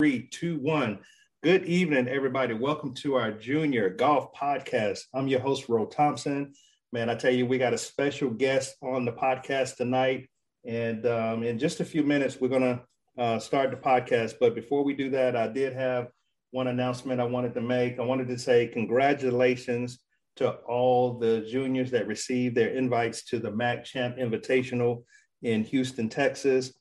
three, two, one. Good evening, everybody. Welcome to our junior golf podcast. I'm your host, Ro Thompson. Man, I tell you, we got a special guest on the podcast tonight. And um, in just a few minutes, we're going to uh, start the podcast. But before we do that, I did have one announcement I wanted to make. I wanted to say congratulations to all the juniors that received their invites to the Mack Champ Invitational in Houston, Texas.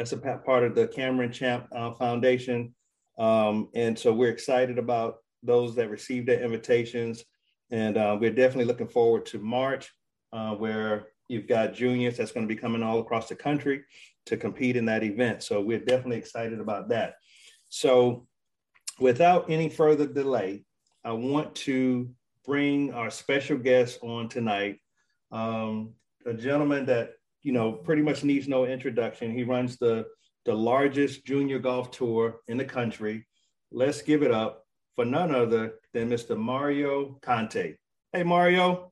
That's a part of the Cameron Champ uh, Foundation. Um, and so we're excited about those that received their invitations. And uh, we're definitely looking forward to March, uh, where you've got juniors that's going to be coming all across the country to compete in that event. So we're definitely excited about that. So without any further delay, I want to bring our special guest on tonight, um, a gentleman that you know, pretty much needs no introduction. He runs the the largest junior golf tour in the country. Let's give it up for none other than Mr. Mario Conte. Hey, Mario.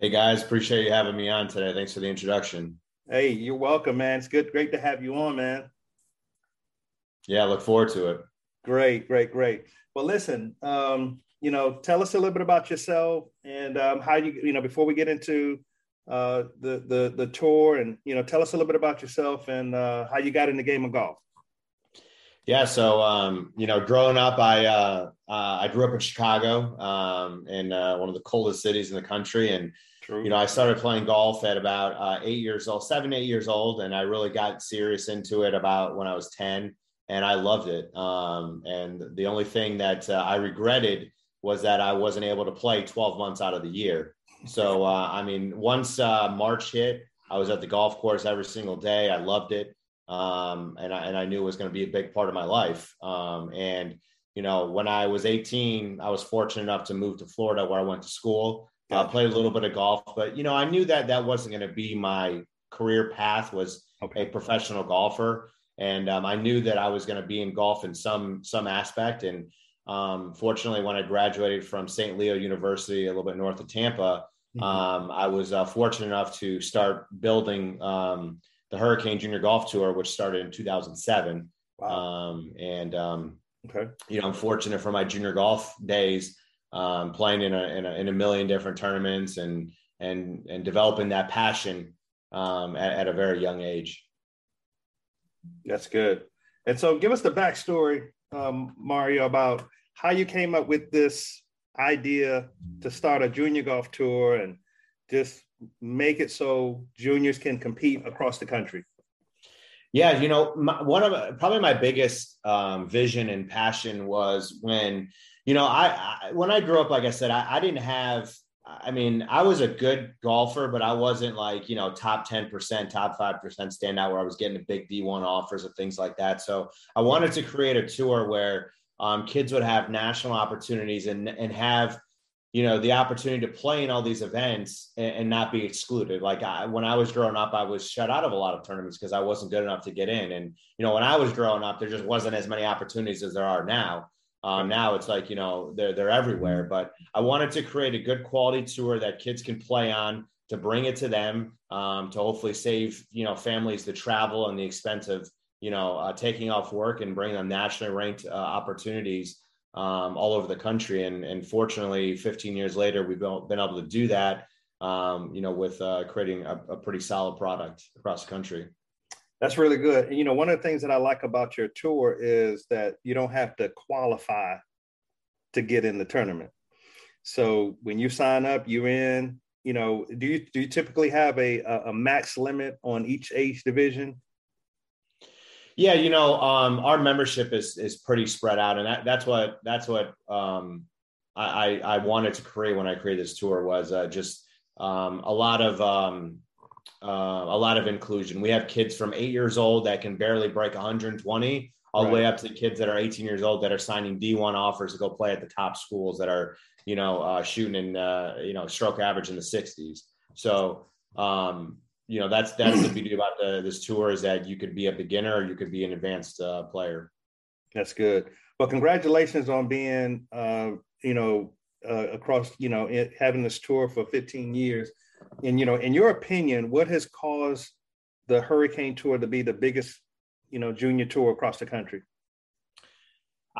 Hey guys, appreciate you having me on today. Thanks for the introduction. Hey, you're welcome, man. It's good, great to have you on, man. Yeah, look forward to it. Great, great, great. Well, listen, um, you know, tell us a little bit about yourself and um, how you, you know, before we get into uh, the the the tour, and you know, tell us a little bit about yourself and uh, how you got in the game of golf. Yeah, so um, you know, growing up, I uh, uh, I grew up in Chicago, um, in uh, one of the coldest cities in the country, and True. you know, I started playing golf at about uh, eight years old, seven, eight years old, and I really got serious into it about when I was ten, and I loved it. Um, and the only thing that uh, I regretted was that I wasn't able to play twelve months out of the year. So, uh, I mean, once uh, March hit, I was at the golf course every single day. I loved it. Um, and, I, and I knew it was going to be a big part of my life. Um, and, you know, when I was 18, I was fortunate enough to move to Florida where I went to school. I uh, played a little bit of golf, but, you know, I knew that that wasn't going to be my career path was okay. a professional golfer. And um, I knew that I was going to be in golf in some some aspect. And um, fortunately, when I graduated from St. Leo University, a little bit north of Tampa, mm-hmm. um, I was uh, fortunate enough to start building um, the Hurricane Junior Golf Tour, which started in 2007. Wow. Um, and, um, okay. you know, I'm fortunate for my junior golf days, um, playing in a, in a, in a million different tournaments and, and, and developing that passion at, at a very young age. That's good. And so give us the backstory, um, Mario, about how you came up with this idea to start a junior golf tour and just make it so juniors can compete across the country. Yeah, you know, my, one of probably my biggest um, vision and passion was when, you know, I, I when I grew up, like I said, I, I didn't have I mean, I was a good golfer, but I wasn't like, you know, top 10%, top 5% standout where I was getting the big D1 offers and things like that. So I wanted to create a tour where um, kids would have national opportunities and and have you know the opportunity to play in all these events and, and not be excluded. Like I, when i was growing up i was shut out of a lot of tournaments because i wasn't good enough to get in. And you know when i was growing up there just wasn't as many opportunities as there are now. Um, now it's like you know they're they're everywhere. But i wanted to create a good quality tour that kids can play on to bring it to them um, to hopefully save you know families the travel and the expense of you know, uh, taking off work and bringing them nationally ranked uh, opportunities um, all over the country. And, and fortunately, 15 years later, we've been able to do that, um, you know, with uh, creating a, a, pretty solid product across the country. That's really good. And, you know, one of the things that I like about your tour is that you don't have to qualify to get in the tournament. So when you sign up, you're in. You know, do you do you typically have a a max limit on each age division? Yeah, you know, um, our membership is is pretty spread out, and that, that's what that's what um, I, I wanted to create when I created this tour was uh, just um, a lot of um, uh, a lot of inclusion. We have kids from eight years old that can barely break 120, all right. the way up to the kids that are 18 years old that are signing D1 offers to go play at the top schools that are you know uh, shooting in uh, you know stroke average in the 60s. So um, you know that's that's the beauty about the, this tour is that you could be a beginner or you could be an advanced uh, player. That's good. Well, congratulations on being uh, you know uh, across you know it, having this tour for 15 years. And you know, in your opinion, what has caused the Hurricane Tour to be the biggest you know junior tour across the country?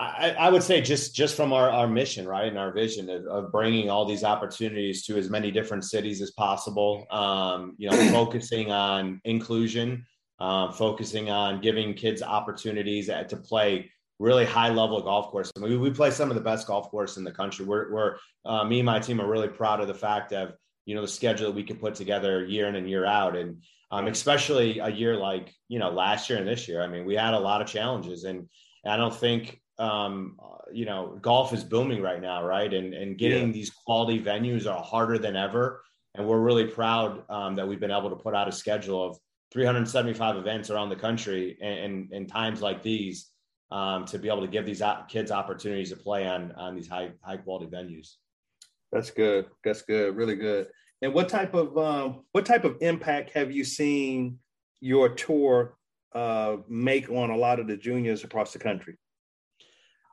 I, I, would say just just from our, our mission, right, and our vision of, of, bringing all these opportunities to as many different cities as possible. Um, you know, focusing on inclusion, uh, focusing on giving kids opportunities to play really high level golf course. I mean, we, we play some of the best golf course in the country. We're, we're uh, me and my team are really proud of the fact of you know the schedule that we can put together year in and year out, and um, especially a year like you know last year and this year. I mean, we had a lot of challenges, and I don't think um, you know golf is booming right now, right? And and getting yeah. these quality venues are harder than ever, and we're really proud um, that we've been able to put out a schedule of 375 events around the country, and in times like these um, to be able to give these kids opportunities to play on on these high high quality venues. That's good. That's good. Really good. And what type of um, what type of impact have you seen your tour uh, make on a lot of the juniors across the country?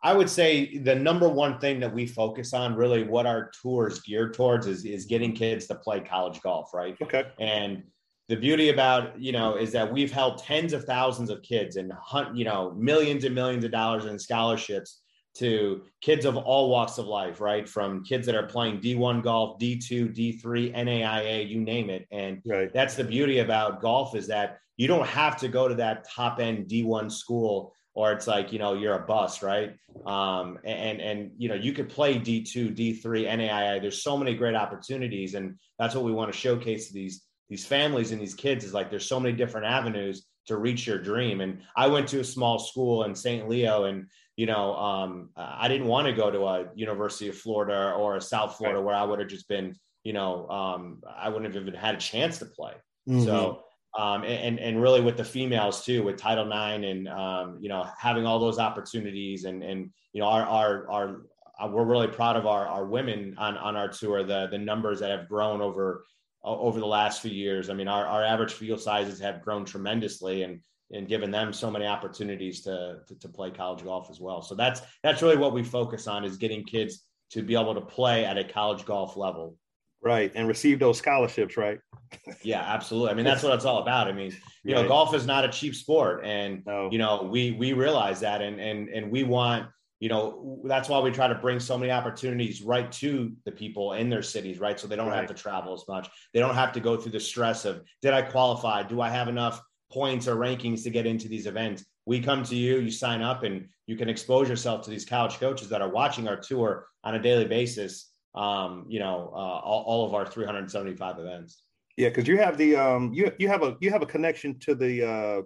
I would say the number one thing that we focus on, really, what our tour is geared towards, is is getting kids to play college golf, right? Okay. And the beauty about you know is that we've helped tens of thousands of kids and hunt, you know millions and millions of dollars in scholarships to kids of all walks of life right from kids that are playing d1 golf d2 d3 naia you name it and right. that's the beauty about golf is that you don't have to go to that top end d1 school or it's like you know you're a bust right um, and and you know you could play d2 d3 naia there's so many great opportunities and that's what we want to showcase to these these families and these kids is like there's so many different avenues to reach your dream. And I went to a small school in St. Leo, and you know, um, I didn't want to go to a University of Florida or a South Florida right. where I would have just been, you know, um, I wouldn't have even had a chance to play. Mm-hmm. So. Um, and and really with the females too, with Title IX, and um, you know having all those opportunities, and and you know our our our uh, we're really proud of our our women on on our tour, the the numbers that have grown over over the last few years. I mean, our, our average field sizes have grown tremendously and and given them so many opportunities to, to, to play college golf as well. So that's that's really what we focus on is getting kids to be able to play at a college golf level. Right. And receive those scholarships, right? yeah, absolutely. I mean, that's what it's all about. I mean, you right. know, golf is not a cheap sport. And no. you know, we we realize that and and and we want you know that's why we try to bring so many opportunities right to the people in their cities right so they don't right. have to travel as much they don't have to go through the stress of did i qualify do i have enough points or rankings to get into these events we come to you you sign up and you can expose yourself to these college coaches that are watching our tour on a daily basis um, you know uh, all, all of our 375 events yeah because you have the um you you have a you have a connection to the uh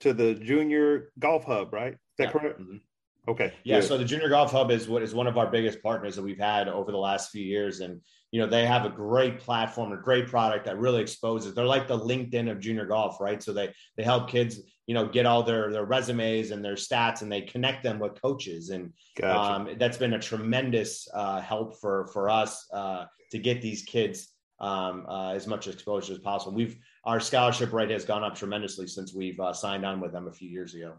to the junior golf hub right is that yeah. correct mm-hmm. Okay. Yeah. Good. So the Junior Golf Hub is what is one of our biggest partners that we've had over the last few years, and you know they have a great platform, a great product that really exposes. They're like the LinkedIn of junior golf, right? So they they help kids, you know, get all their their resumes and their stats, and they connect them with coaches, and gotcha. um, that's been a tremendous uh, help for for us uh, to get these kids um, uh, as much exposure as possible. We've our scholarship rate has gone up tremendously since we've uh, signed on with them a few years ago.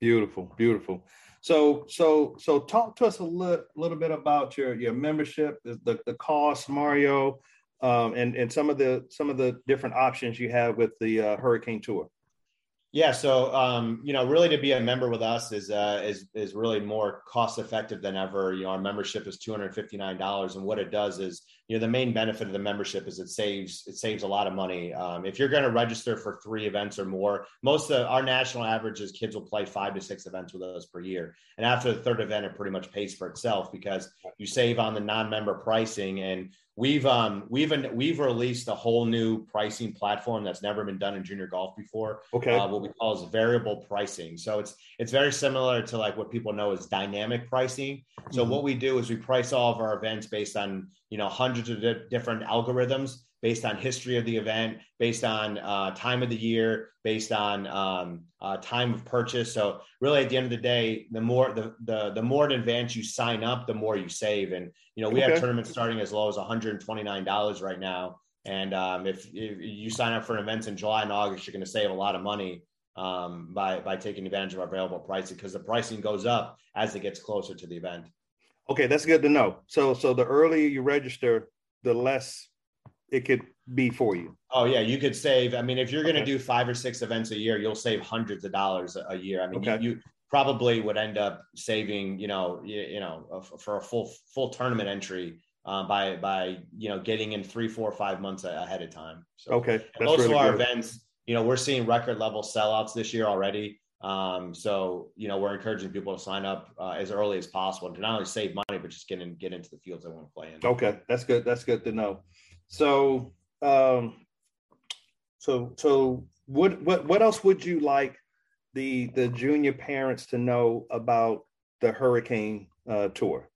Beautiful, beautiful. So, so, so, talk to us a little, little bit about your your membership, the the, the cost, Mario, um, and and some of the some of the different options you have with the uh, Hurricane Tour. Yeah, so um, you know, really to be a member with us is uh, is is really more cost effective than ever. You know, our membership is two hundred fifty nine dollars, and what it does is, you know, the main benefit of the membership is it saves it saves a lot of money. Um, if you're going to register for three events or more, most of our national average is kids will play five to six events with us per year, and after the third event, it pretty much pays for itself because you save on the non member pricing. And we've um we've we've released a whole new pricing platform that's never been done in junior golf before okay. uh, what we call is variable pricing. So it's it's very similar to like what people know as dynamic pricing. So mm-hmm. what we do is we price all of our events based on you know hundreds of di- different algorithms based on history of the event, based on uh, time of the year, based on um, uh, time of purchase. So really, at the end of the day, the more the, the the more in advance you sign up, the more you save. And you know, we okay. have tournaments starting as low as one hundred and twenty nine dollars right now. And um, if, if, you sign up for events in July and August, you're going to save a lot of money um, by by taking advantage of our available pricing because the pricing goes up as it gets closer to the event. Okay, that's good to know. So so the earlier you register, the less it could be for you. Oh yeah, you could save. I mean, if you're going to okay. do five or six events a year, you'll save hundreds of dollars a year. I mean, okay. you, you, probably would end up saving, you know, you, you know, for a full full tournament entry uh, by by you know getting in three, four, five months ahead of time. So, okay, most really of our good. events, you know, we're seeing record level sellouts this year already. Um, so you know, we're encouraging people to sign up uh, as early as possible to not only save money but just get in, get into the fields they want to play in. Okay, that's good. That's good to know. So, um, so so what what what else would you like the the junior parents to know about the hurricane uh, tour?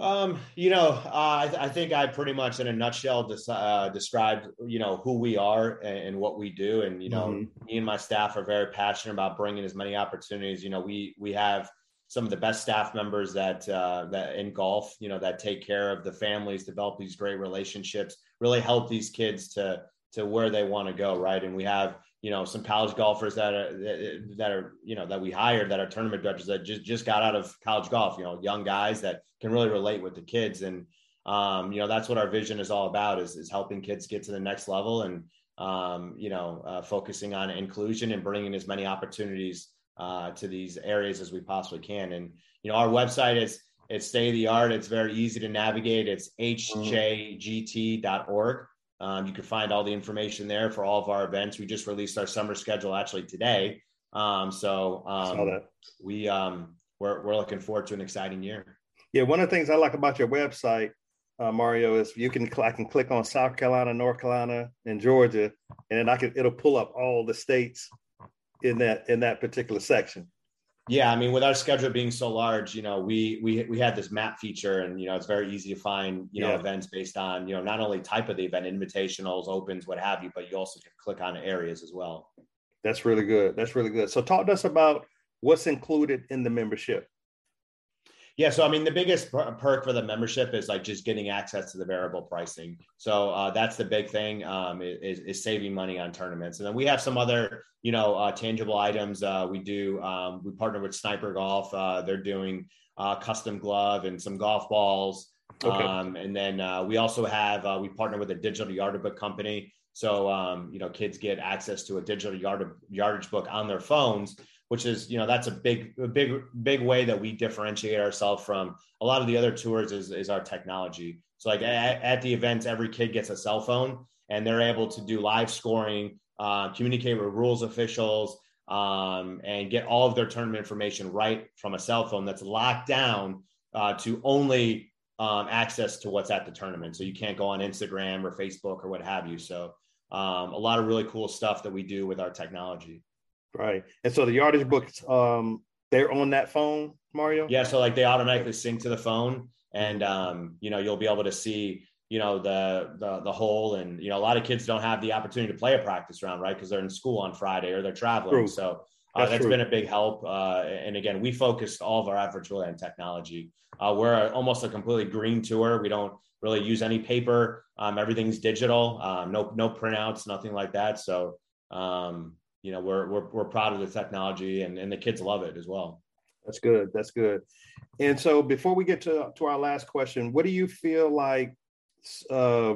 Um, you know, uh, I, th- I, think I pretty much, in a nutshell, des- uh, described you know who we are and, and, what we do, and you know, mm-hmm. me and my staff are very passionate about bringing as many opportunities. You know, we we have some of the best staff members that uh, that in golf, you know, that take care of the families, develop these great relationships, really help these kids to to where they want to go, right? And we have you know some college golfers that are that are you know that we hired that are tournament directors that just just got out of college golf you know young guys that can really relate with the kids. And um, you know that's what our vision is all about is, is helping kids get to the next level and um, you know uh, focusing on inclusion and bringing as many opportunities uh, to these areas as we possibly can. And you know our website is it's state of the art. It's very easy to navigate. It's hjgt.org um, you can find all the information there for all of our events. We just released our summer schedule actually today. Um, so um, we um, we're we're looking forward to an exciting year. Yeah, one of the things I like about your website, uh, Mario, is you can I can click on South Carolina, North Carolina, and Georgia, and then I can it'll pull up all the states in that in that particular section. Yeah, I mean, with our schedule being so large, you know, we we we had this map feature, and you know, it's very easy to find you know yeah. events based on you know not only type of the event, invitationals, opens, what have you, but you also can click on areas as well. That's really good. That's really good. So, talk to us about what's included in the membership. Yeah, so I mean, the biggest perk for the membership is like just getting access to the variable pricing. So uh, that's the big thing um, is, is, saving money on tournaments. And then we have some other, you know, uh, tangible items. Uh, we do. Um, we partner with Sniper Golf. Uh, they're doing uh, custom glove and some golf balls. Okay. Um, and then uh, we also have we partner with a digital yardage book company. So um, you know, kids get access to a digital yard, yardage book on their phones which is you know that's a big a big big way that we differentiate ourselves from a lot of the other tours is, is our technology. So like at, at the events every kid gets a cell phone and they're able to do live scoring uh, communicate with rules officials um, and get all of their tournament information right from a cell phone that's locked down uh, to only um, access to what's at the tournament. So you can't go on instagram or facebook or what have you. So um, a lot of really cool stuff that we do with our technology Right. And so the yardage books, um, they're on that phone, Mario? Yeah. So like they automatically sync to the phone and, um, you know, you'll be able to see, you know, the, the, the hole and, you know, a lot of kids don't have the opportunity to play a practice round, right. Cause they're in school on Friday or they're traveling. True. So uh, that's, that's been a big help. Uh, and again, we focused all of our efforts really on technology. Uh, we're almost a completely green tour. We don't really use any paper. Um, everything's digital. Um, no, no printouts, nothing like that. So, um, you know we're we're, we're proud of the technology and, and the kids love it as well. That's good. That's good. And so before we get to to our last question what do you feel like uh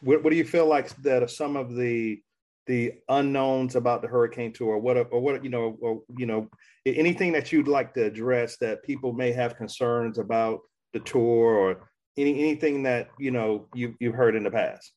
what, what do you feel like that are some of the the unknowns about the hurricane tour? What or what you know or you know anything that you'd like to address that people may have concerns about the tour or any anything that you know you, you've heard in the past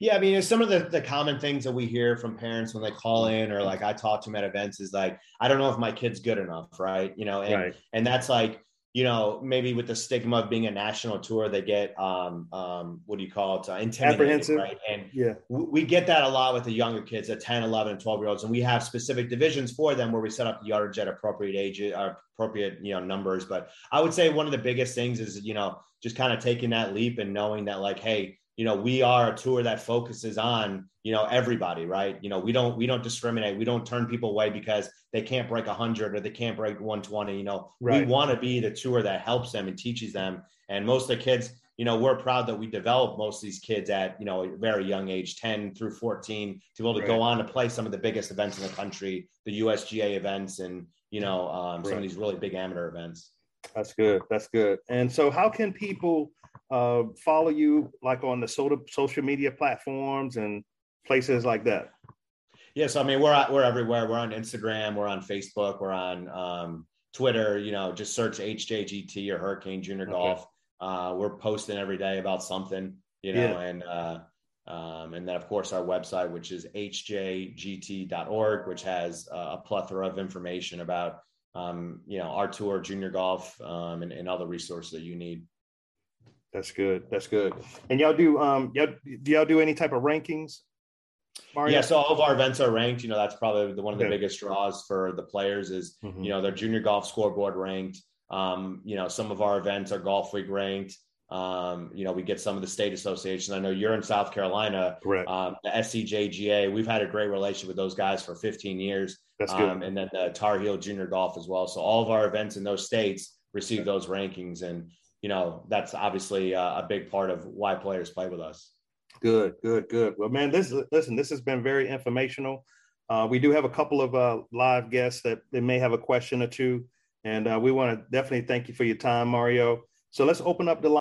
yeah, I mean, some of the, the common things that we hear from parents when they call in or like I talk to them at events is like, I don't know if my kid's good enough, right? You know, and right. and that's like, you know, maybe with the stigma of being a national tour, they get um um what do you call it? Uh, intimidated, right? And yeah, we get that a lot with the younger kids, the 10, 11, and 12 year olds, and we have specific divisions for them where we set up the yardage at appropriate ages, uh, appropriate you know numbers. But I would say one of the biggest things is you know just kind of taking that leap and knowing that like, hey you know we are a tour that focuses on you know everybody right? You know we don't we don't discriminate. We don't turn people away because they can't break 100 or they can't break 120 you know? Right. we want to be the tour that helps them and teaches them. And most of the kids you know we're proud that we develop most of these kids at you know a very young age 10 through 14 to be able to right. go on to play some of the biggest events in the country the usga events and you know um, right. some of these really big amateur events. That's good. That's good. And so how can people uh, follow you like on the social social media platforms and places like that? Yeah, so I mean, we're we're everywhere. We're on Instagram, we're on Facebook, we're on um, Twitter. You know, just search HJGT or Hurricane Junior okay. Golf. Uh, we're posting every day about something. You know, yeah. and uh, um, and then of course our website, which is hjgt.org, which has a plethora of information about um, you know our tour, junior golf, um, and, and other resources that you need. That's good. That's good. And y'all do um y'all do y'all do any type of rankings Mario? Yeah, so all of our events are ranked. You know, that's probably the, one of the biggest draws for the players is mm-hmm. you know their junior golf scoreboard ranked. Um, you know, some of our events are Golfweek ranked. Um, you know, we get some of the state associations. I know you're in South Carolina. Correct. Um, the SCJGA, we've had a great relationship with those guys for 15 years. That's good. Um, and then the Tar Heel Junior Golf as well. So all of our events in those states receive those rankings, and you know that's obviously a, a big part of why players play with us. Good, good, good. Well, man, this listen. This has been very informational. Uh, we do have a couple of uh, live guests that they may have a question or two, and uh, we want to definitely thank you for your time, Mario. So let's open up the line.